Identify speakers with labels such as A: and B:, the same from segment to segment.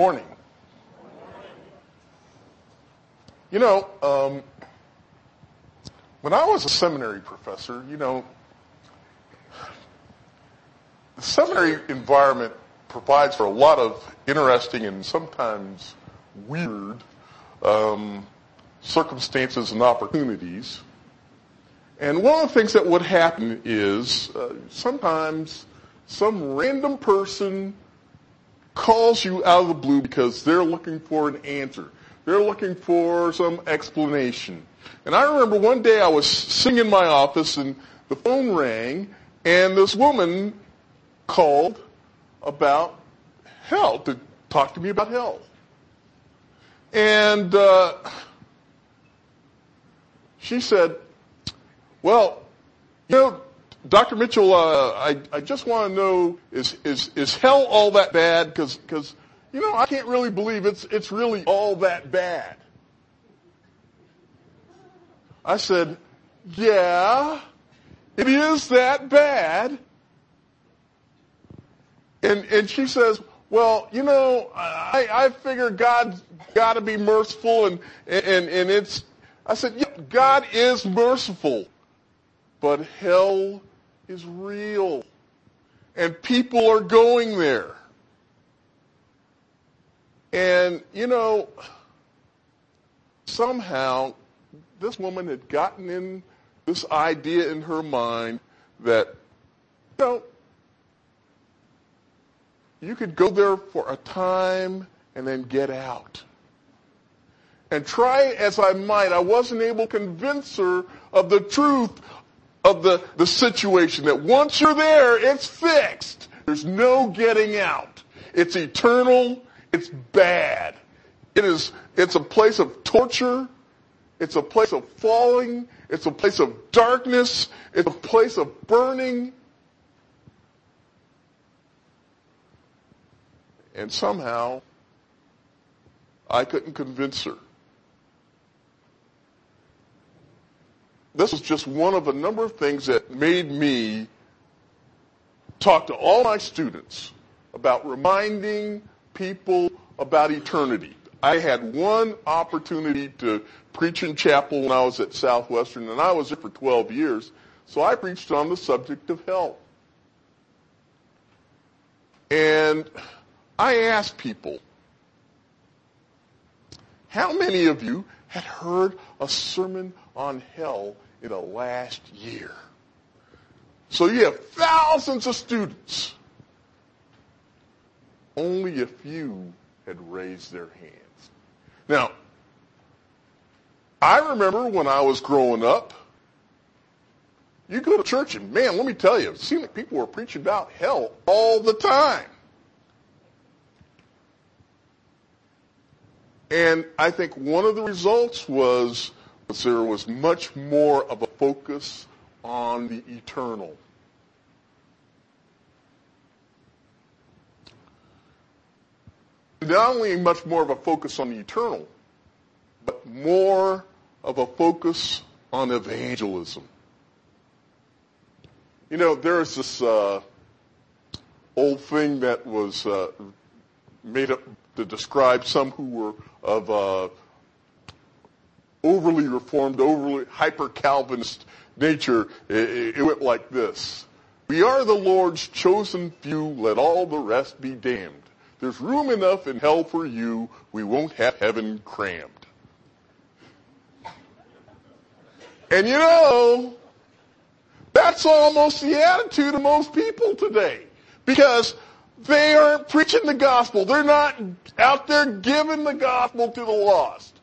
A: Morning. You know, um, when I was a seminary professor, you know, the seminary environment provides for a lot of interesting and sometimes weird um, circumstances and opportunities. And one of the things that would happen is uh, sometimes some random person calls you out of the blue because they're looking for an answer. They're looking for some explanation. And I remember one day I was sitting in my office and the phone rang and this woman called about hell, to talk to me about hell. And uh, she said, well, you know, Dr. Mitchell, uh, I, I just want to know, is, is, is hell all that bad? Because, you know, I can't really believe it's, it's really all that bad. I said, yeah, it is that bad. And, and she says, well, you know, I, I figure God's got to be merciful and, and, and it's, I said, yeah, God is merciful, but hell is real. And people are going there. And, you know, somehow this woman had gotten in this idea in her mind that, you know, you could go there for a time and then get out. And try as I might, I wasn't able to convince her of the truth of the, the situation that once you're there, it's fixed. There's no getting out. It's eternal. It's bad. It is, it's a place of torture. It's a place of falling. It's a place of darkness. It's a place of burning. And somehow, I couldn't convince her. This was just one of a number of things that made me talk to all my students about reminding people about eternity. I had one opportunity to preach in chapel when I was at Southwestern, and I was there for 12 years, so I preached on the subject of hell. And I asked people, how many of you had heard a sermon on hell in the last year? So you have thousands of students. Only a few had raised their hands. Now, I remember when I was growing up, you go to church and man, let me tell you, it seemed like people were preaching about hell all the time. And I think one of the results was, there was much more of a focus on the eternal. Not only much more of a focus on the eternal, but more of a focus on evangelism. You know, there's this uh, old thing that was uh, made up to describe some who were of uh, overly reformed, overly hyper Calvinist nature. It went like this: "We are the Lord's chosen few; let all the rest be damned. There's room enough in hell for you. We won't have heaven crammed." And you know, that's almost the attitude of most people today. Because they aren't preaching the gospel. They're not out there giving the gospel to the lost.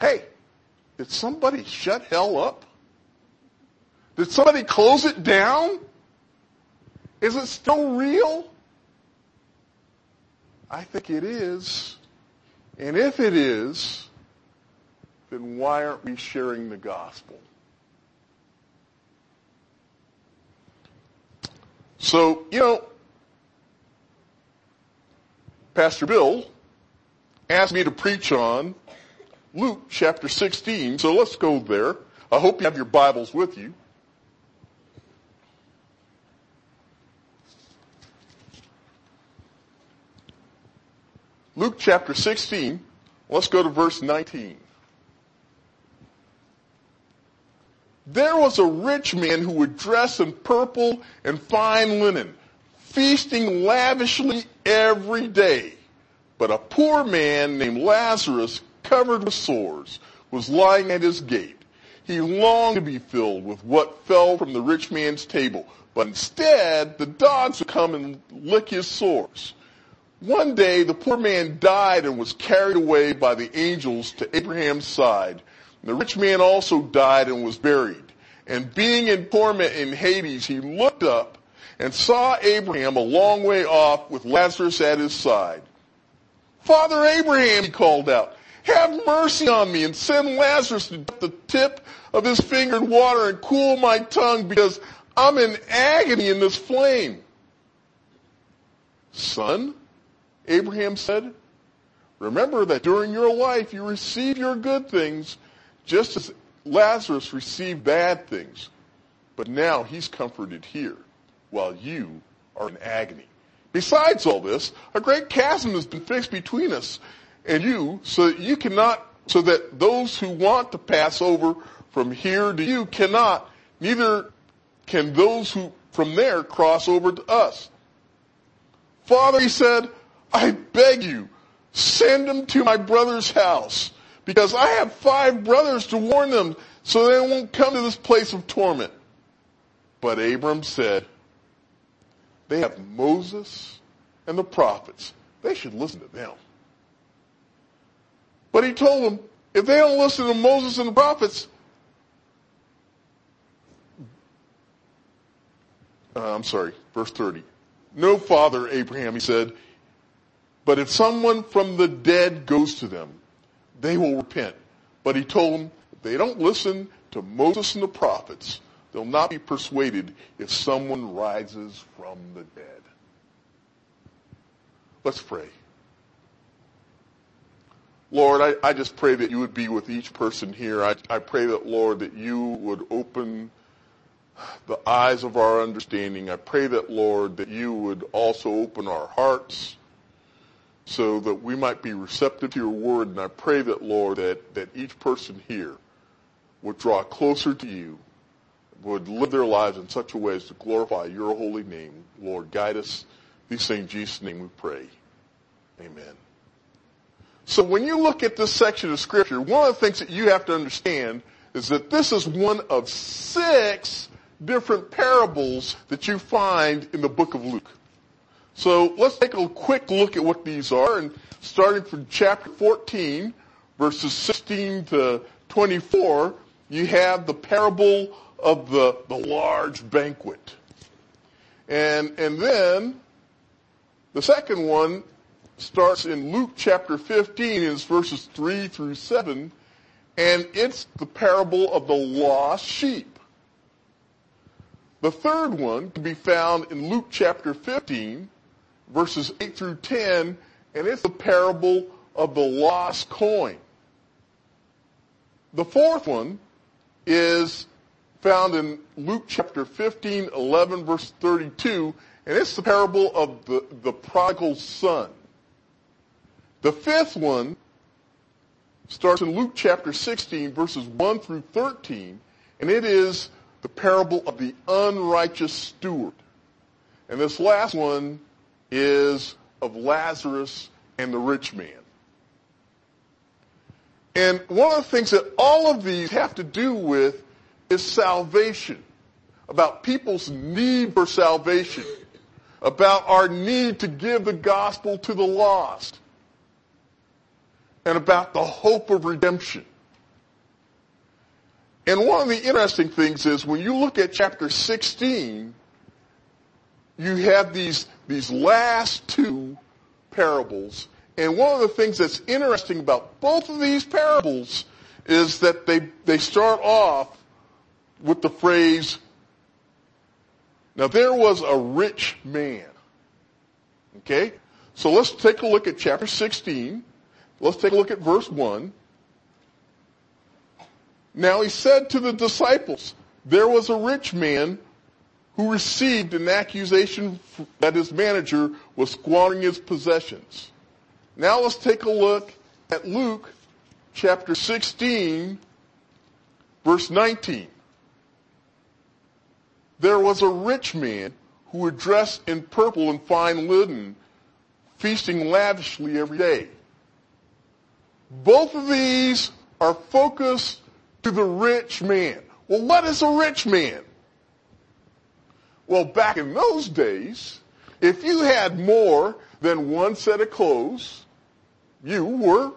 A: Hey, did somebody shut hell up? Did somebody close it down? Is it still real? I think it is. And if it is, then why aren't we sharing the gospel? So, you know, Pastor Bill asked me to preach on Luke chapter 16. So let's go there. I hope you have your Bibles with you. Luke chapter 16. Let's go to verse 19. There was a rich man who would dress in purple and fine linen, feasting lavishly every day. But a poor man named Lazarus covered with sores, was lying at his gate. He longed to be filled with what fell from the rich man's table, but instead the dogs would come and lick his sores. One day the poor man died and was carried away by the angels to Abraham's side. The rich man also died and was buried. And being in torment in Hades, he looked up and saw Abraham a long way off with Lazarus at his side. Father Abraham, he called out, have mercy on me and send Lazarus to the tip of his finger in water and cool my tongue because I'm in agony in this flame. Son, Abraham said, remember that during your life you received your good things just as Lazarus received bad things. But now he's comforted here while you are in agony. Besides all this, a great chasm has been fixed between us and you so that you cannot, so that those who want to pass over from here to you cannot, neither can those who from there cross over to us. Father, he said, I beg you, send them to my brother's house because I have five brothers to warn them so they won't come to this place of torment. But Abram said, they have Moses and the prophets. They should listen to them. But he told them, if they don't listen to Moses and the prophets, uh, I'm sorry, verse 30. No, Father Abraham, he said, but if someone from the dead goes to them, they will repent. But he told them, if they don't listen to Moses and the prophets, they'll not be persuaded if someone rises from the dead. Let's pray. Lord, I, I just pray that you would be with each person here. I, I pray that, Lord, that you would open the eyes of our understanding. I pray that, Lord, that you would also open our hearts so that we might be receptive to your word. And I pray that, Lord, that, that each person here would draw closer to you, would live their lives in such a way as to glorify your holy name. Lord, guide us. These things in Jesus' name we pray. Amen. So when you look at this section of scripture, one of the things that you have to understand is that this is one of six different parables that you find in the book of Luke. So let's take a quick look at what these are and starting from chapter 14 verses 16 to 24 you have the parable of the, the large banquet. And, and then the second one starts in Luke chapter 15 is verses 3 through 7 and it's the parable of the lost sheep. The third one can be found in Luke chapter 15 verses 8 through 10, and it's the parable of the lost coin. The fourth one is found in Luke chapter 15, 11, verse 32, and it's the parable of the, the prodigal son. The fifth one starts in Luke chapter 16, verses 1 through 13, and it is the parable of the unrighteous steward. And this last one is of Lazarus and the rich man. And one of the things that all of these have to do with is salvation, about people's need for salvation, about our need to give the gospel to the lost, and about the hope of redemption. And one of the interesting things is when you look at chapter 16, you have these, these last two parables. And one of the things that's interesting about both of these parables is that they, they start off with the phrase, now there was a rich man. Okay? So let's take a look at chapter 16. Let's take a look at verse 1. Now he said to the disciples, there was a rich man who received an accusation that his manager was squandering his possessions. Now let's take a look at Luke chapter 16, verse 19. There was a rich man who would dress in purple and fine linen, feasting lavishly every day. Both of these are focused to the rich man. Well, what is a rich man? Well, back in those days, if you had more than one set of clothes, you were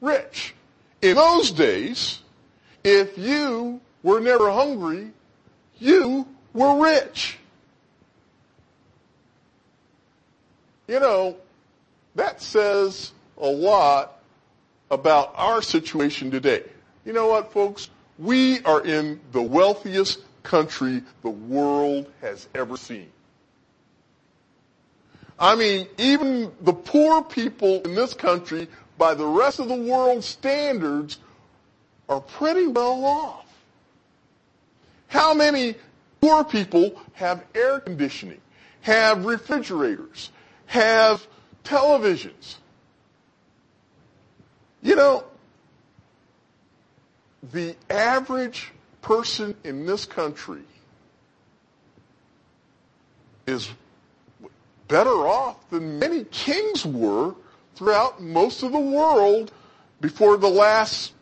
A: rich. In those days, if you were never hungry, you were rich. You know, that says a lot about our situation today. You know what, folks? We are in the wealthiest country the world has ever seen. I mean, even the poor people in this country, by the rest of the world's standards, are pretty well off. How many poor people have air conditioning, have refrigerators, have televisions? You know, the average person in this country is better off than many kings were throughout most of the world before the last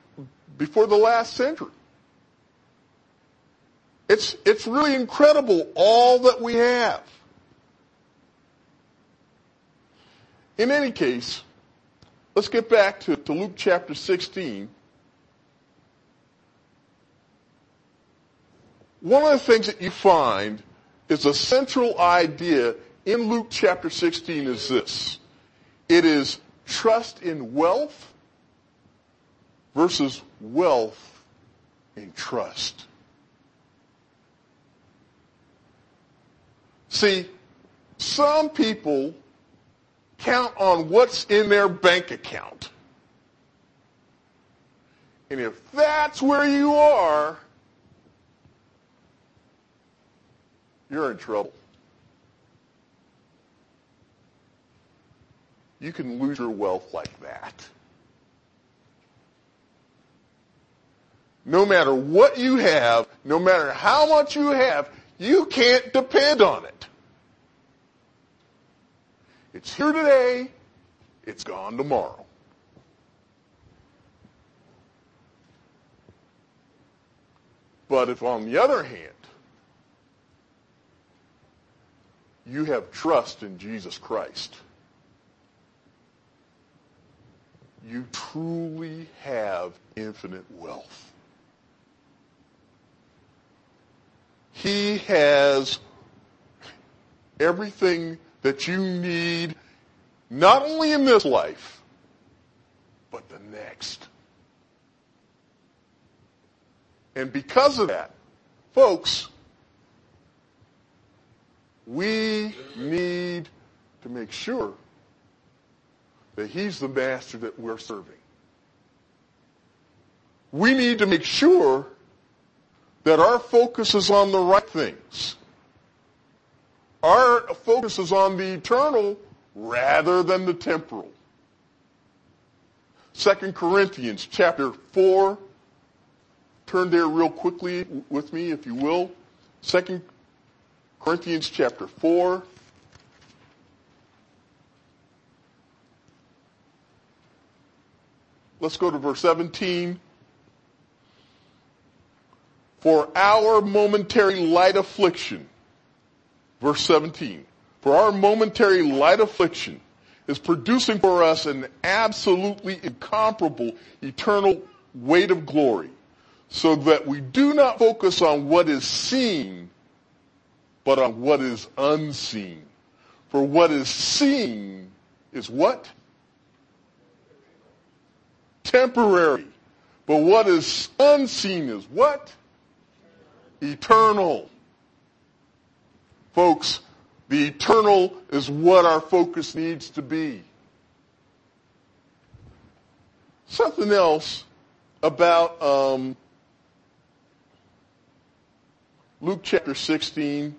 A: before the last century. It's it's really incredible all that we have. In any case, let's get back to, to Luke chapter 16 One of the things that you find is a central idea in Luke chapter 16 is this. It is trust in wealth versus wealth in trust. See, some people count on what's in their bank account. And if that's where you are, you're in trouble. You can lose your wealth like that. No matter what you have, no matter how much you have, you can't depend on it. It's here today, it's gone tomorrow. But if on the other hand, you have trust in Jesus Christ, you truly have infinite wealth. He has everything that you need, not only in this life, but the next. And because of that, folks, we need to make sure that he's the master that we're serving. We need to make sure that our focus is on the right things. Our focus is on the eternal rather than the temporal. 2 Corinthians chapter 4. Turn there real quickly with me, if you will. 2 Corinthians chapter 4. Let's go to verse 17. For our momentary light affliction, verse 17, for our momentary light affliction is producing for us an absolutely incomparable eternal weight of glory, so that we do not focus on what is seen, but on what is unseen. For what is seen is what? Temporary. But what is unseen is what? Eternal. Folks, the eternal is what our focus needs to be. Something else about um, Luke chapter 16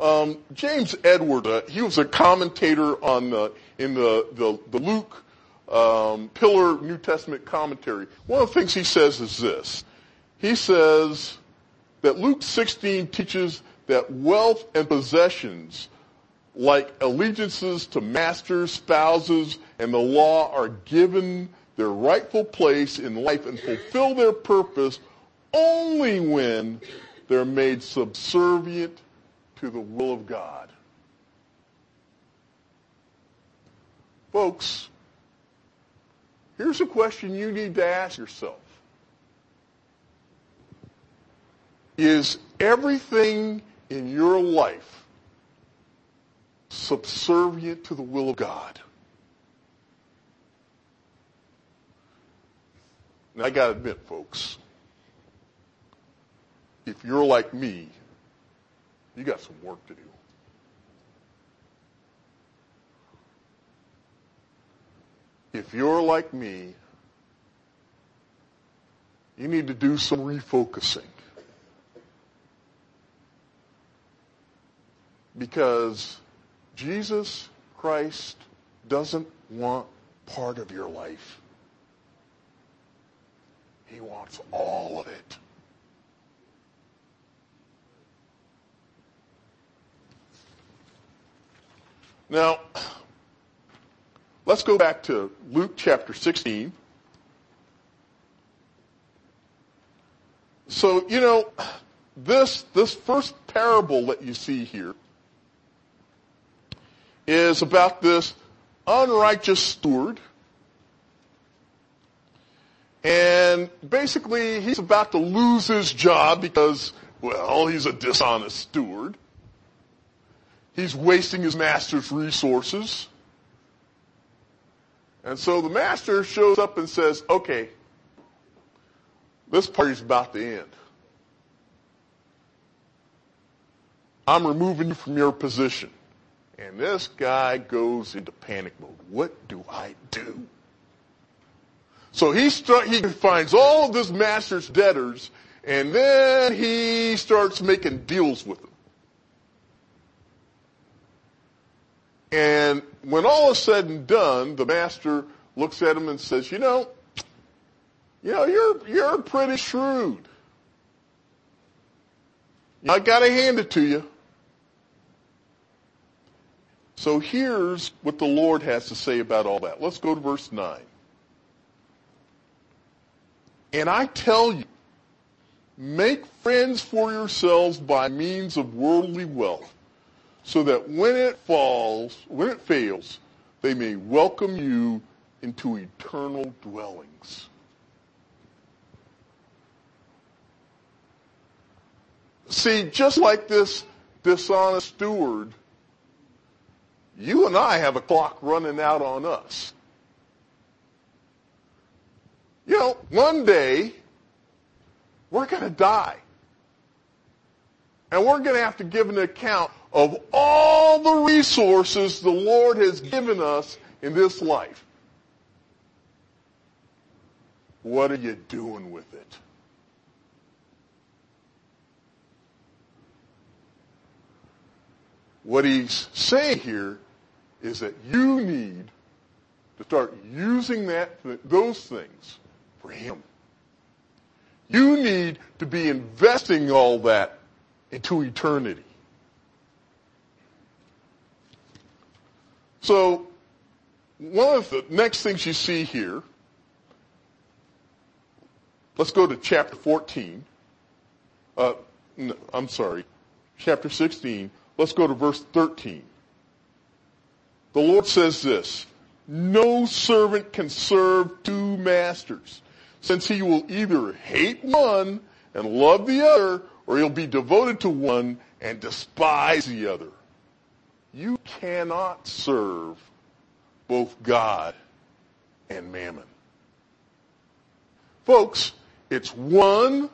A: Um, James Edward, uh, he was a commentator on the, in the, the, the Luke um, Pillar New Testament commentary. One of the things he says is this. He says that Luke 16 teaches that wealth and possessions like allegiances to masters, spouses, and the law are given their rightful place in life and fulfill their purpose only when they're made subservient to the will of God. Folks, here's a question you need to ask yourself. Is everything in your life subservient to the will of God? Now, I got to admit, folks, if you're like me, you got some work to do. If you're like me, you need to do some refocusing. Because Jesus Christ doesn't want part of your life. He wants all of it. Now, let's go back to Luke chapter 16. So, you know, this, this first parable that you see here is about this unrighteous steward. And basically, he's about to lose his job because, well, he's a dishonest steward. He's wasting his master's resources. And so the master shows up and says, okay, this party's about to end. I'm removing you from your position. And this guy goes into panic mode. What do I do? So he start, he finds all of this master's debtors and then he starts making deals with them. And when all is said and done, the master looks at him and says, you know, you know, you're, you're pretty shrewd. I gotta hand it to you. So here's what the Lord has to say about all that. Let's go to verse 9. And I tell you, make friends for yourselves by means of worldly wealth, so that when it falls, when it fails, they may welcome you into eternal dwellings. See, just like this dishonest steward, you and I have a clock running out on us. You know, one day, we're going to die. And we're going to have to give an account of all the resources the Lord has given us in this life. What are you doing with it? What he's saying here is that you need to start using that, those things for him. You need to be investing all that into eternity. So, one of the next things you see here, let's go to chapter 14. Uh, no, I'm sorry, chapter 16. Let's go to verse 13. The Lord says this, no servant can serve two masters, since he will either hate one and love the other, or he'll be devoted to one and despise the other. You cannot serve both God and mammon. Folks, it's one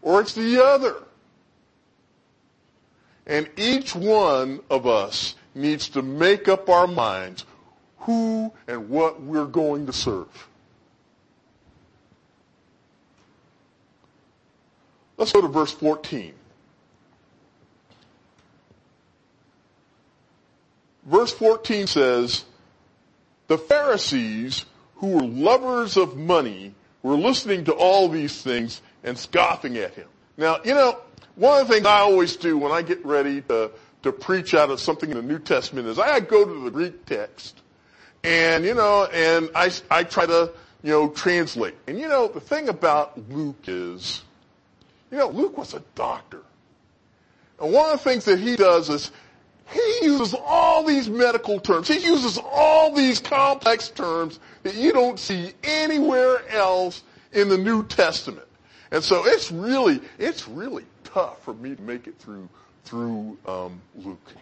A: or it's the other. And each one of us needs to make up our minds who and what we're going to serve. Let's go to verse 14. verse 14 says, the Pharisees who were lovers of money were listening to all these things and scoffing at him. Now, you know, one of the things I always do when I get ready to, to preach out of something in the New Testament is I go to the Greek text and, you know, and I, I try to, you know, translate. And you know, the thing about Luke is, you know, Luke was a doctor. And one of the things that he does is he uses all these medical terms. He uses all these complex terms that you don't see anywhere else in the New Testament. And so it's really, it's really tough for me to make it through, through um, Luke.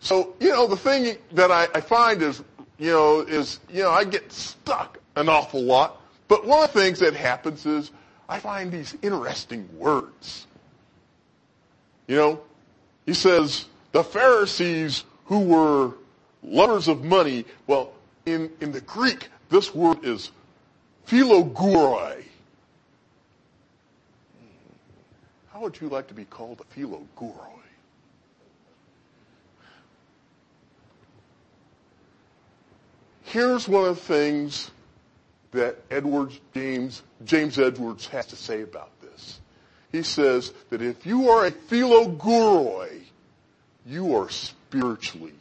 A: So, you know, the thing that I, I find is, you know, is, you know, I get stuck an awful lot. But one of the things that happens is I find these interesting words. You know, he says, the Pharisees who were lovers of money, well, in, in the Greek, this word is philarguroi. How would you like to be called a philarguroi? Here's one of the things that Edwards James James Edwards has to say about this. he says that if you are a philarguroi, you are spiritually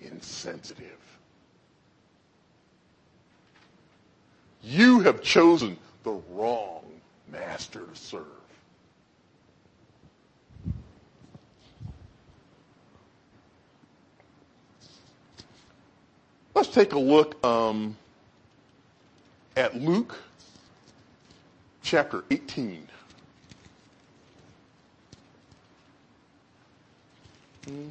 A: insensitive. You have chosen the wrong master to serve. Let's take a look um, at Luke chapter 18. Mm-hmm.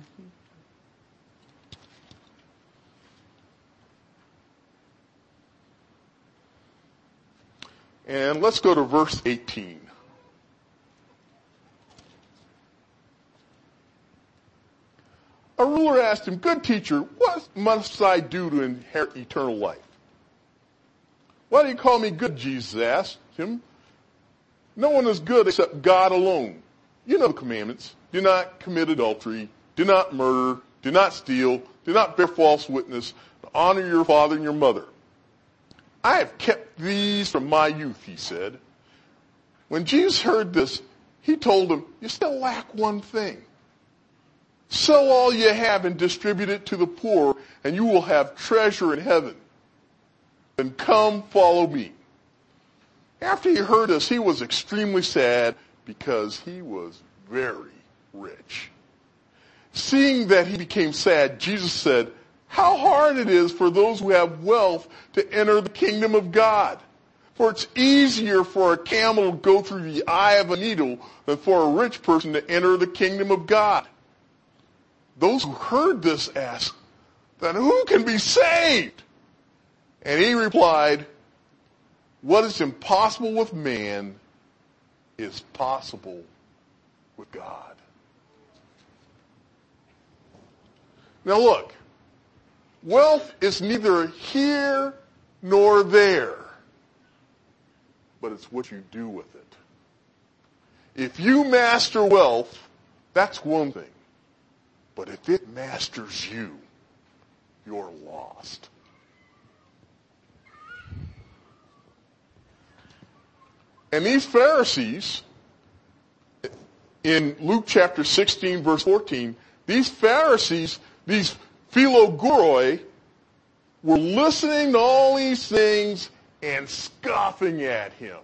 A: And let's go to verse 18. A ruler asked him, Good teacher, what must I do to inherit eternal life? Why do you call me good? Jesus asked him. No one is good except God alone. You know the commandments. Do not commit adultery do not murder, do not steal, do not bear false witness, honor your father and your mother. I have kept these from my youth, he said. When Jesus heard this, he told him, you still lack one thing. Sell all you have and distribute it to the poor, and you will have treasure in heaven. Then come follow me. After he heard this, he was extremely sad because he was very rich. Seeing that he became sad, Jesus said, how hard it is for those who have wealth to enter the kingdom of God. For it's easier for a camel to go through the eye of a needle than for a rich person to enter the kingdom of God. Those who heard this asked, then who can be saved? And he replied, what is impossible with man is possible with God. Now look, wealth is neither here nor there, but it's what you do with it. If you master wealth, that's one thing. But if it masters you, you're lost. And these Pharisees, in Luke chapter 16 verse 14, these Pharisees these philarguroi were listening to all these things and scoffing at him.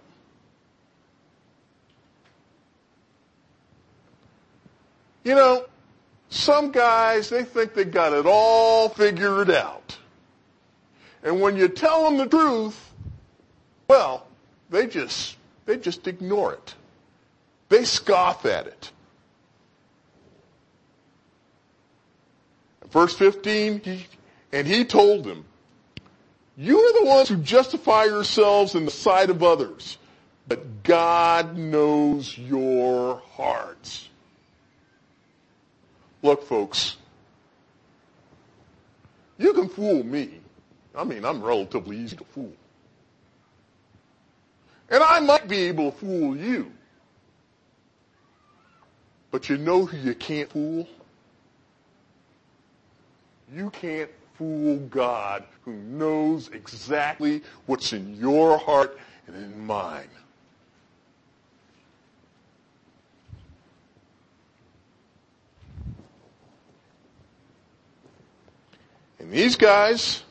A: You know, some guys, they think they got it all figured out. And when you tell them the truth, well, they just, they just ignore it. They scoff at it. Verse 15, he, and he told them, you are the ones who justify yourselves in the sight of others, but God knows your hearts. Look, folks, you can fool me. I mean, I'm relatively easy to fool. And I might be able to fool you. But you know who you can't fool? You can't fool God who knows exactly what's in your heart and in mine. And these guys,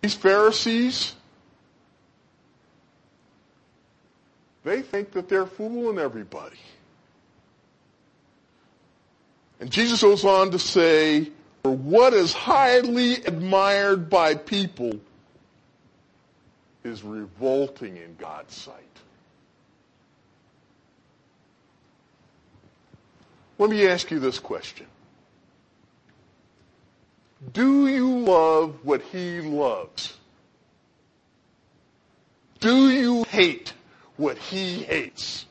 A: these Pharisees, they think that they're fooling everybody. And Jesus goes on to say, for what is highly admired by people is revolting in God's sight. Let me ask you this question. Do you love what he loves? Do you hate what he hates?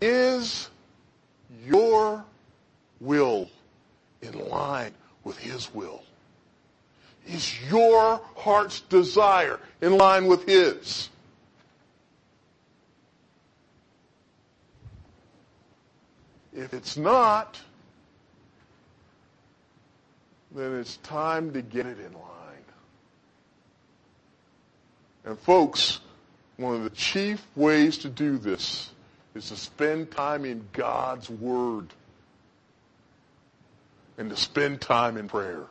A: Is your will in line with his will? Is your heart's desire in line with his? If it's not, then it's time to get it in line. And folks, one of the chief ways to do this is to spend time in God's Word and to spend time in prayer.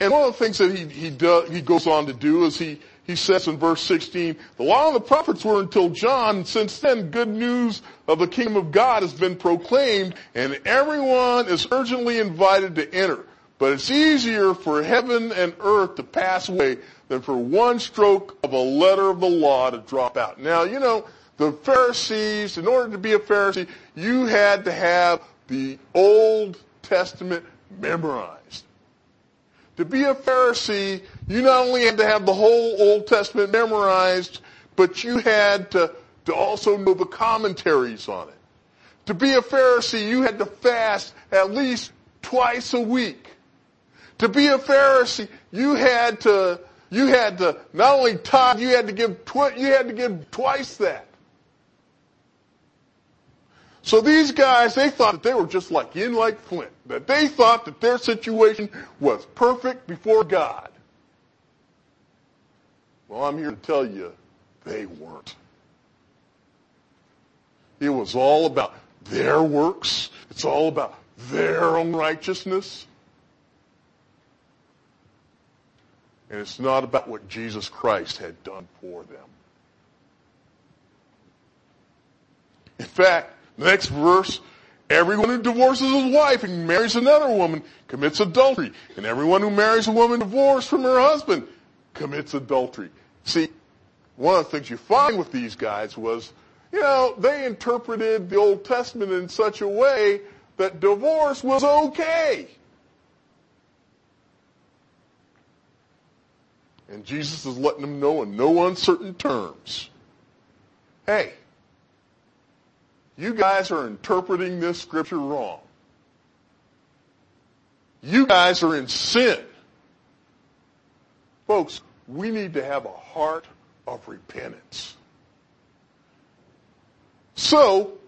A: And one of the things that he, he, does, he goes on to do is he, he says in verse 16, the law and the prophets were until John. Since then, good news of the kingdom of God has been proclaimed and everyone is urgently invited to enter. But it's easier for heaven and earth to pass away than for one stroke of a letter of the law to drop out. Now, you know, the Pharisees, in order to be a Pharisee, you had to have the Old Testament memorized. To be a Pharisee, you not only had to have the whole Old Testament memorized, but you had to, to also know the commentaries on it. To be a Pharisee, you had to fast at least twice a week. To be a Pharisee, you had to, you had to not only tithe, you had to give twi- you had to give twice that. So these guys, they thought that they were just like in like Flint. That they thought that their situation was perfect before God. Well, I'm here to tell you, they weren't. It was all about their works. It's all about their own righteousness. And it's not about what Jesus Christ had done for them. In fact, the next verse, everyone who divorces his wife and marries another woman commits adultery. And everyone who marries a woman divorced from her husband commits adultery. See, one of the things you find with these guys was, you know, they interpreted the Old Testament in such a way that divorce was okay. And Jesus is letting them know in no uncertain terms. Hey, you guys are interpreting this scripture wrong. You guys are in sin. Folks, we need to have a heart of repentance. So,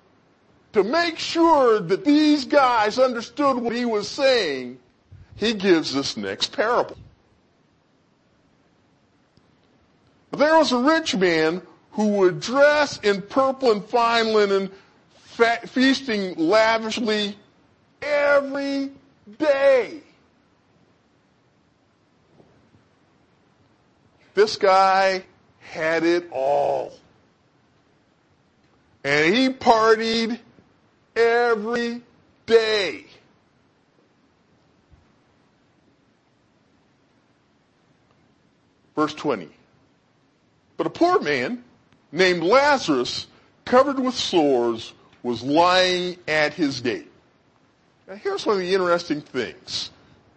A: to make sure that these guys understood what he was saying, he gives this next parable. There was a rich man who would dress in purple and fine linen, fe- feasting lavishly every day. This guy had it all. And he partied every day. Verse 20. But a poor man named Lazarus, covered with sores, was lying at his gate. Now here's one of the interesting things.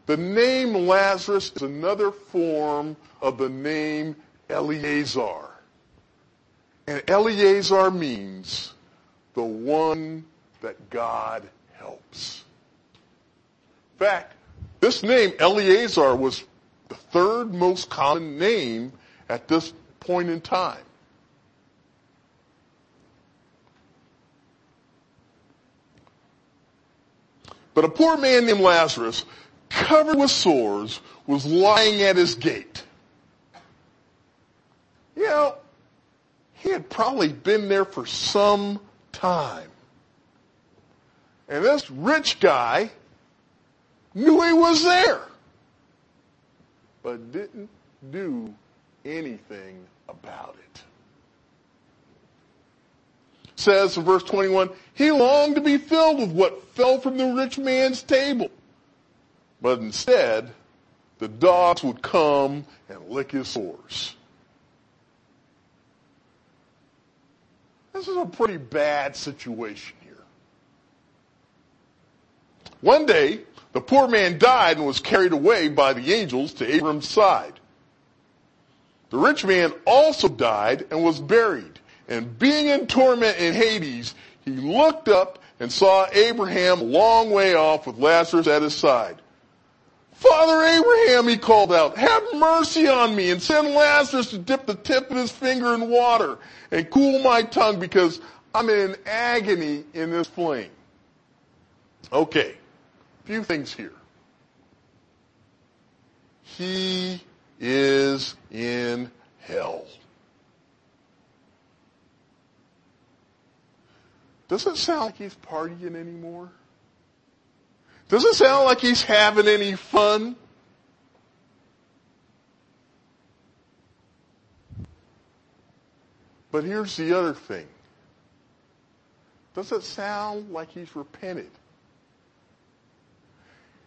A: The name Lazarus is another form of the name Eleazar. And Eleazar means the one that God helps. In fact, this name Eleazar was the third most common name at this point in time. But a poor man named Lazarus, covered with sores, was lying at his gate. You know, he had probably been there for some time. And this rich guy knew he was there, but didn't do anything about it. Says in verse 21, he longed to be filled with what fell from the rich man's table. But instead, the dogs would come and lick his sores. This is a pretty bad situation here. One day, the poor man died and was carried away by the angels to Abram's side. The rich man also died and was buried. And being in torment in Hades, he looked up and saw Abraham a long way off with Lazarus at his side. Father Abraham, he called out, have mercy on me and send Lazarus to dip the tip of his finger in water and cool my tongue because I'm in agony in this flame. Okay, a few things here. He is in hell. Does it sound like he's partying anymore? Does it sound like he's having any fun? But here's the other thing. Does it sound like he's repented?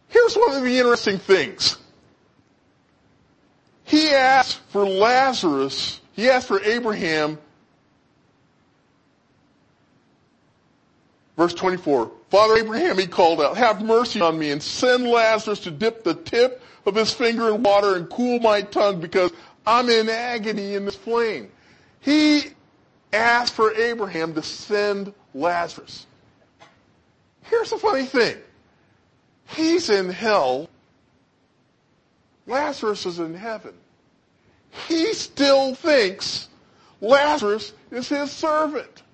A: Here's one of the interesting things. He asked for Lazarus, he asked for Abraham Verse 24, Father Abraham, he called out, have mercy on me and send Lazarus to dip the tip of his finger in water and cool my tongue because I'm in agony in this flame. He asked for Abraham to send Lazarus. Here's the funny thing. He's in hell. Lazarus is in heaven. He still thinks Lazarus is his servant.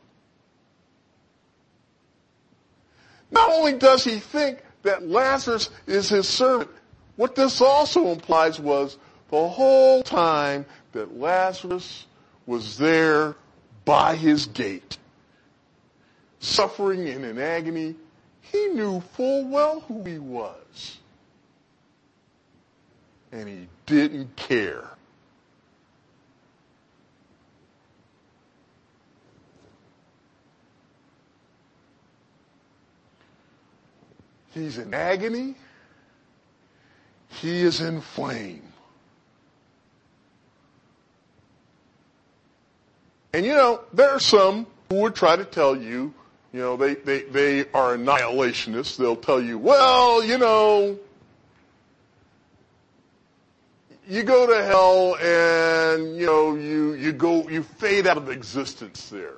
A: Not only does he think that Lazarus is his servant, what this also implies was the whole time that Lazarus was there by his gate, suffering in agony, he knew full well who he was. And he didn't care. He's in agony. He is in flame. And you know, there are some who would try to tell you, you know, they, they, they are annihilationists. They'll tell you, well, you know, you go to hell and, you know, you, you go, you fade out of existence there.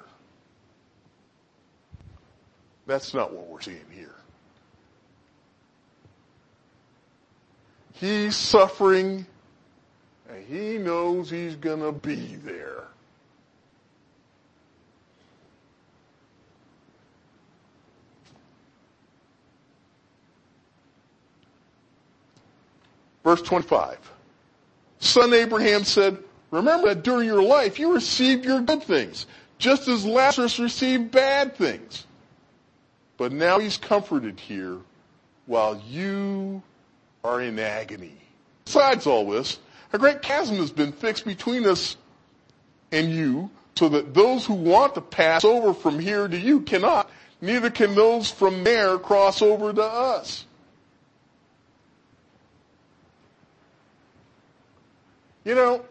A: That's not what we're seeing here. He's suffering and he knows he's going to be there. Verse 25. Son Abraham said, Remember that during your life you received your good things, just as Lazarus received bad things. But now he's comforted here while you are in agony. Besides all this, a great chasm has been fixed between us and you, so that those who want to pass over from here to you cannot, neither can those from there cross over to us. You know,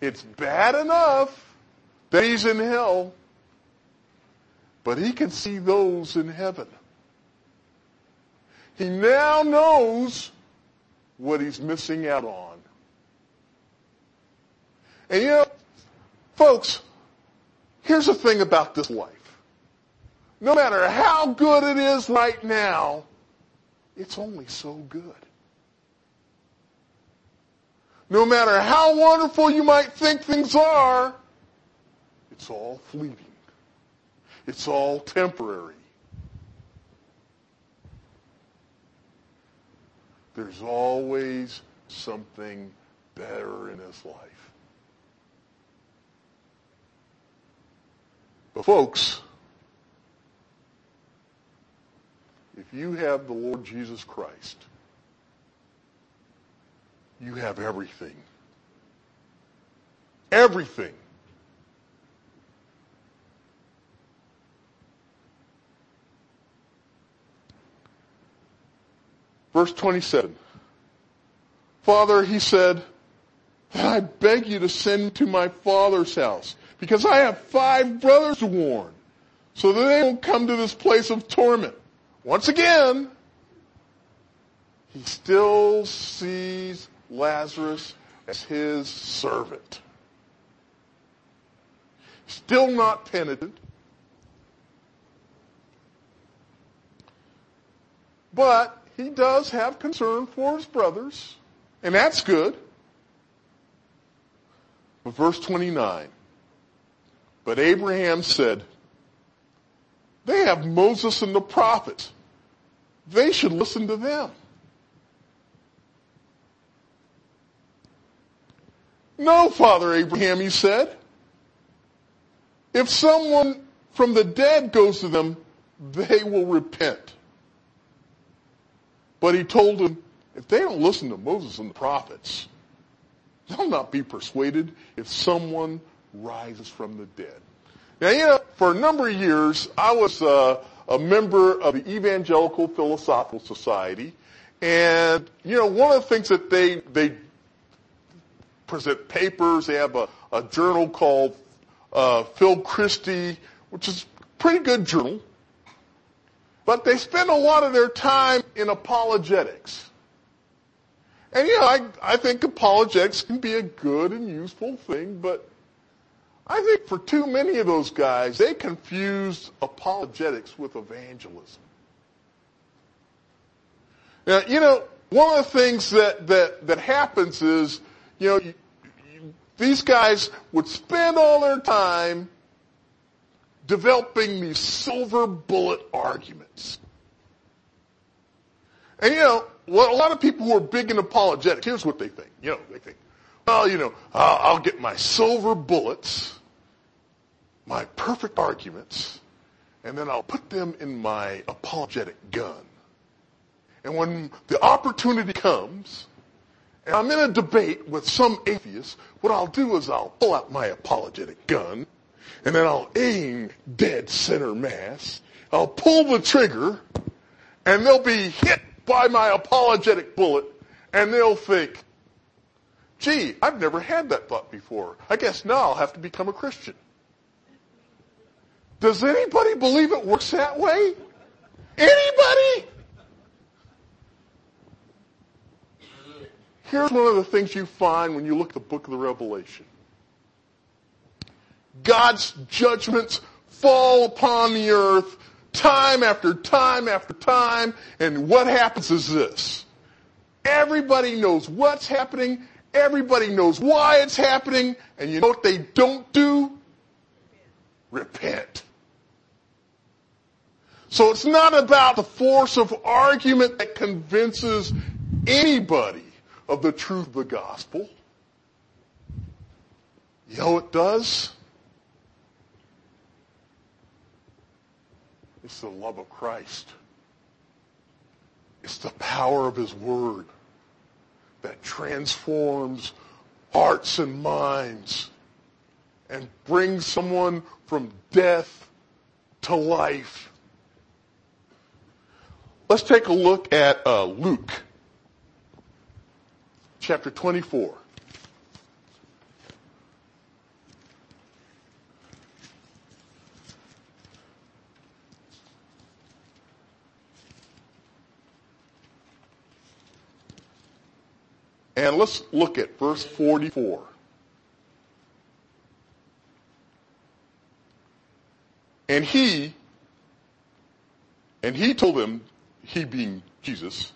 A: it's bad enough that he's in hell, but he can see those in heaven. He now knows what he's missing out on. And you know, folks, here's the thing about this life. No matter how good it is right now, it's only so good. No matter how wonderful you might think things are, it's all fleeting. It's all temporary. There's always something better in his life. But folks, if you have the Lord Jesus Christ, you have everything. Everything. Verse 27. Father, he said, I beg you to send to my father's house because I have five brothers to warn so that they won't come to this place of torment. Once again, he still sees Lazarus as his servant. Still not penitent. But he does have concern for his brothers, and that's good. But verse 29. But Abraham said, they have Moses and the prophets. They should listen to them. No, Father Abraham, he said. If someone from the dead goes to them, they will repent. But he told them, if they don't listen to Moses and the prophets, they'll not be persuaded if someone rises from the dead. Now, you know, for a number of years, I was uh, a member of the Evangelical Philosophical Society, and you know, one of the things that they they present papers. They have a, a journal called uh, Philosophia Christi, which is a pretty good journal. But they spend a lot of their time in apologetics. And yeah, I, I think apologetics can be a good and useful thing, but I think for too many of those guys, they confused apologetics with evangelism. Now, you know, one of the things that, that, that happens is, you know, you, you, these guys would spend all their time developing these silver bullet arguments. And you know, well, a lot of people who are big in apologetics, here's what they think. You know, they think, well, you know, I'll get my silver bullets, my perfect arguments, and then I'll put them in my apologetic gun. And when the opportunity comes, and I'm in a debate with some atheist, what I'll do is I'll pull out my apologetic gun, and then I'll aim dead center mass. I'll pull the trigger, and they'll be hit by my apologetic bullet, and they'll think, gee, I've never had that thought before. I guess now I'll have to become a Christian. Does anybody believe it works that way? Anybody? Here's one of the things you find when you look at the book of the Revelation. God's judgments fall upon the earth time after time after time, and what happens is this. Everybody knows what's happening, everybody knows why it's happening, and you know what they don't do? Repent. So it's not about the force of argument that convinces anybody of the truth of the gospel. You know it does? It's the love of Christ. It's the power of his word that transforms hearts and minds and brings someone from death to life. Let's take a look at uh, Luke chapter 24. And let's look at verse 44. And he, and he told them, he being Jesus,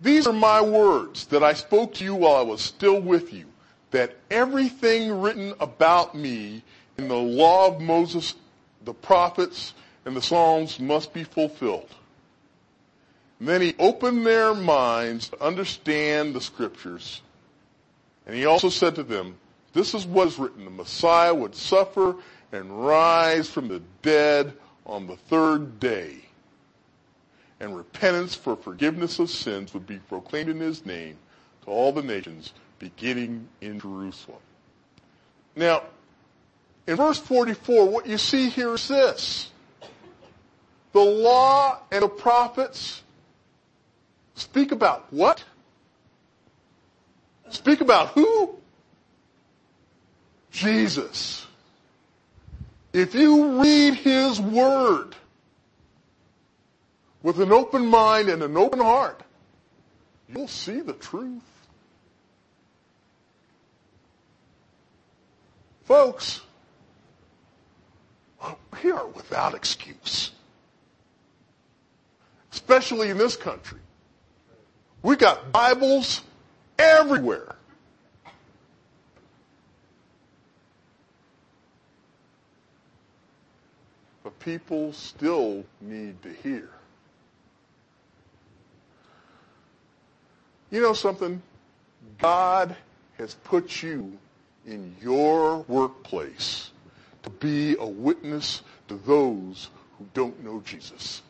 A: these are my words that I spoke to you while I was still with you, that everything written about me in the law of Moses, the prophets, and the Psalms must be fulfilled. And then he opened their minds to understand the scriptures. And he also said to them, this is what is written. The Messiah would suffer and rise from the dead on the third day. And repentance for forgiveness of sins would be proclaimed in his name to all the nations, beginning in Jerusalem. Now, in verse 44, what you see here is this. The law and the prophets speak about what? Speak about who? Jesus. If you read His Word with an open mind and an open heart, you'll see the truth. Folks, we are without excuse. Especially in this country. We got Bibles everywhere. But people still need to hear. You know something? God has put you in your workplace to be a witness to those who don't know Jesus.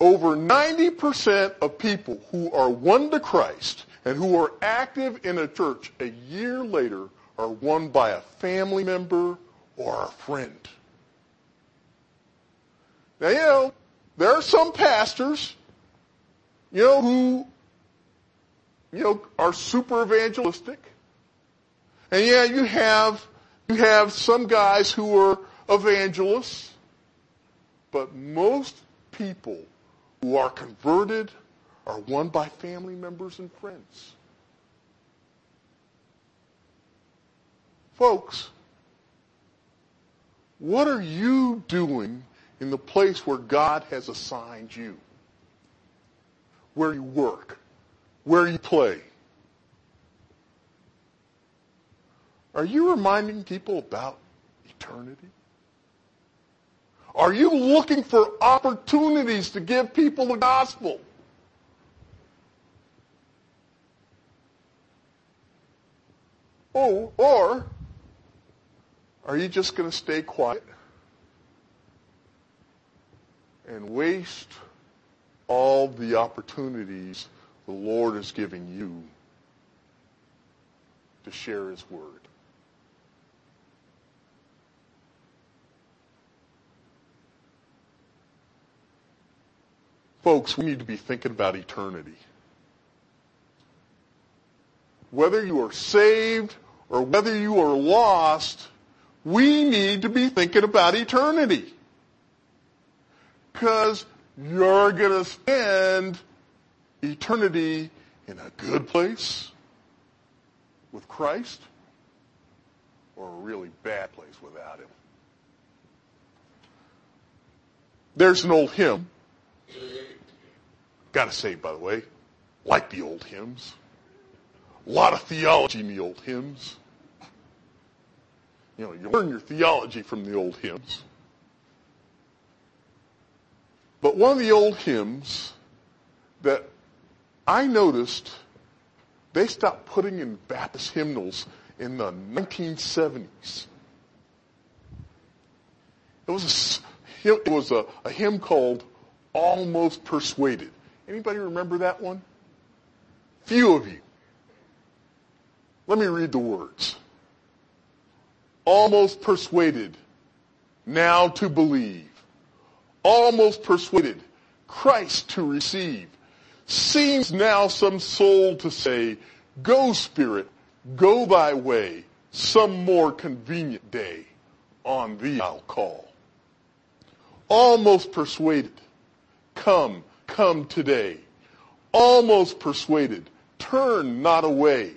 A: Over 90% of people who are won to Christ and who are active in a church a year later are won by a family member or a friend. Now, you know, there are some pastors, you know, who you know, are super evangelistic. And yeah, you have, you have some guys who are evangelists, but most people who are converted are won by family members and friends. Folks, what are you doing in the place where God has assigned you? Where you work? where you play. Are you reminding people about eternity? Are you looking for opportunities to give people the gospel? Oh, or are you just going to stay quiet and waste all the opportunities the Lord is giving you to share His Word. Folks, we need to be thinking about eternity. Whether you are saved or whether you are lost, we need to be thinking about eternity. Because you're going to spend eternity in a good place with Christ or a really bad place without Him. There's an old hymn. Gotta say, by the way, like the old hymns. A lot of theology in the old hymns. You know, you learn your theology from the old hymns. But one of the old hymns that I noticed they stopped putting in Baptist hymnals in the 1970s. It was a, it was a, a hymn called Almost Persuaded. Anybody remember that one? Few of you. Let me read the words. Almost persuaded, now to believe. Almost persuaded, Christ to receive Seems now some soul to say, Go, Spirit, go thy way, some more convenient day, on thee I'll call. Almost persuaded, come, come today. Almost persuaded, turn not away.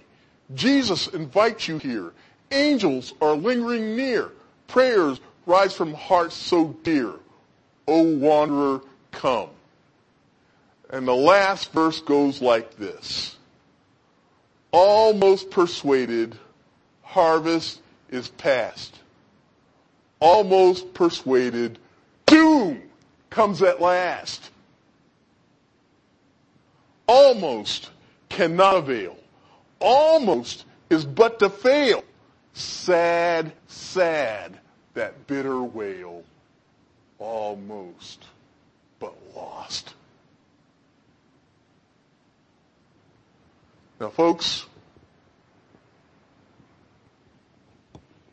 A: Jesus invites you here. Angels are lingering near. Prayers rise from hearts so dear. O wanderer, come. And the last verse goes like this. Almost persuaded, harvest is past. Almost persuaded, doom comes at last. Almost cannot avail. Almost is but to fail. Sad, sad, that bitter wail. Almost, but lost. Now folks,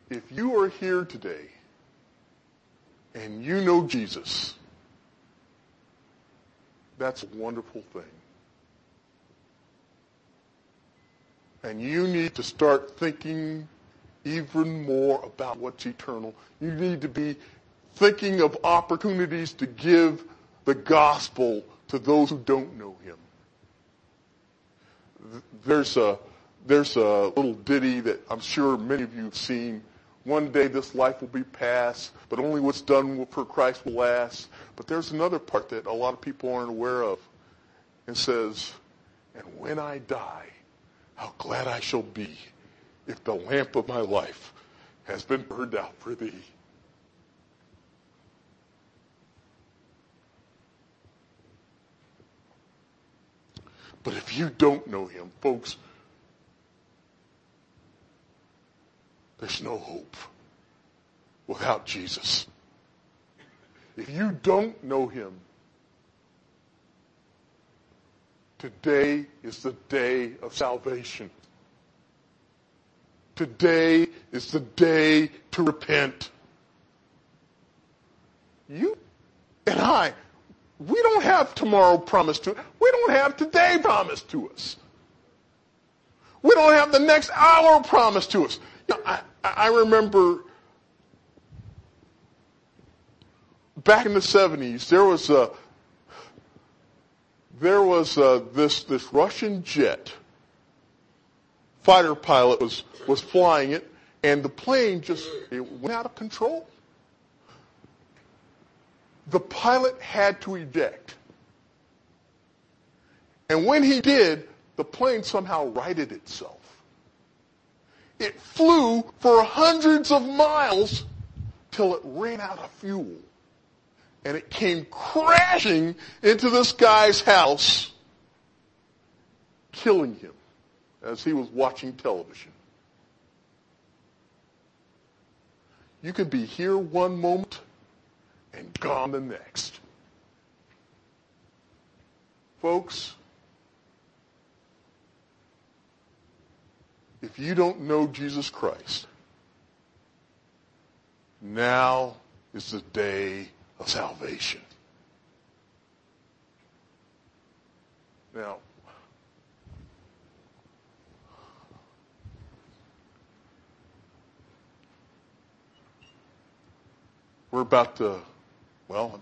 A: if you are here today and you know Jesus, that's a wonderful thing. And you need to start thinking even more about what's eternal. You need to be thinking of opportunities to give the gospel to those who don't know him. There's a, there's a little ditty that I'm sure many of you have seen. One day this life will be past, but only what's done for Christ will last. But there's another part that a lot of people aren't aware of. It says, and when I die, how glad I shall be if the lamp of my life has been burned out for thee. But if you don't know him, folks, there's no hope without Jesus. If you don't know him, today is the day of salvation. Today is the day to repent. You and I, we don't have tomorrow promised to us. We don't have today promised to us. We don't have the next hour promised to us. You know, I, I remember back in the 70s, there was a, there was a, this, this Russian jet fighter pilot was, was flying it and the plane just, it went out of control the pilot had to eject. And when he did, the plane somehow righted itself. It flew for hundreds of miles till it ran out of fuel. And it came crashing into this guy's house, killing him as he was watching television. You could be here one moment and gone the next. Folks, if you don't know Jesus Christ, now is the day of salvation. Now, we're about to well,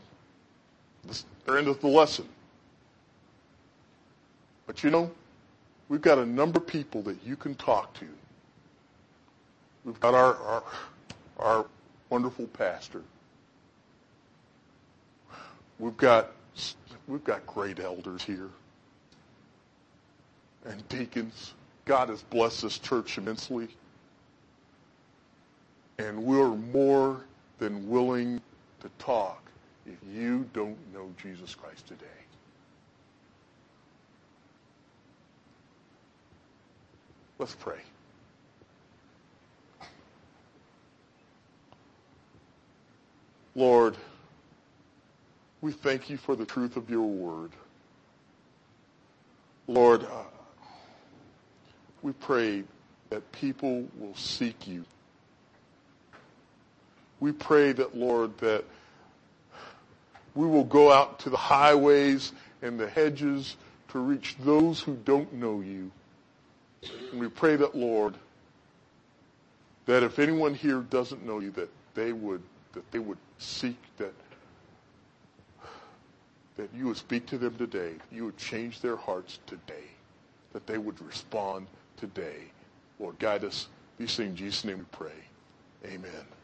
A: this, they're into the lesson. But you know, we've got a number of people that you can talk to. We've got our, our, our wonderful pastor. We've got, we've got great elders here and deacons. God has blessed this church immensely. And we're more than willing to talk if you don't know Jesus Christ today. Let's pray. Lord, we thank you for the truth of your word. Lord, uh, we pray that people will seek you. We pray that, Lord, that we will go out to the highways and the hedges to reach those who don't know you. And we pray that, Lord, that if anyone here doesn't know you, that they would, that they would seek that, that you would speak to them today. You would change their hearts today. That they would respond today. Lord, guide us. These things in Jesus' name we pray. Amen.